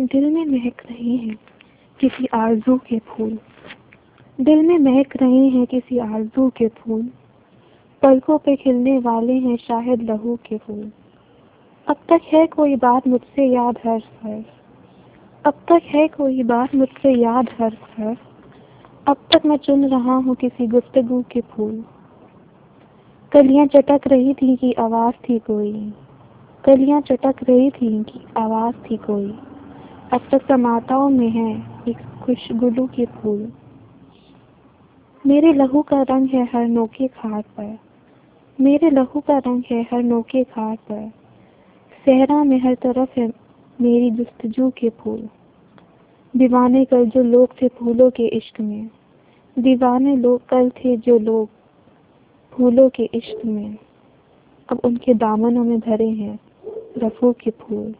दिल में महक रहे हैं किसी आरज़ू के फूल। दिल में महक रहे हैं किसी आरज़ू के फूल। पलकों पे खिलने वाले हैं शायद लहू के फूल। अब तक है कोई बात मुझसे याद हर सर अब तक है कोई बात मुझसे याद हर सर अब तक मैं चुन रहा हूँ किसी गुफ्तगू के फूल। कलियाँ चटक रही थी कि आवाज़ थी कोई। कलियाँ चटक रही थी कि आवाज़ थी कोई। अब तक समाताओं में है एक खुशगुलू के फूल। मेरे लहू का रंग है हर नोके खाट पर। मेरे लहू का रंग है हर नोके खाट पर। सहरा में हर तरफ़ है मेरी जुस्तजू के फूल। दीवाने कल जो लोग थे फूलों के इश्क में। दीवाने लोग कल थे जो लोग फूलों के इश्क में। अब उनके दामनों में भरे हैं रफू के फूल।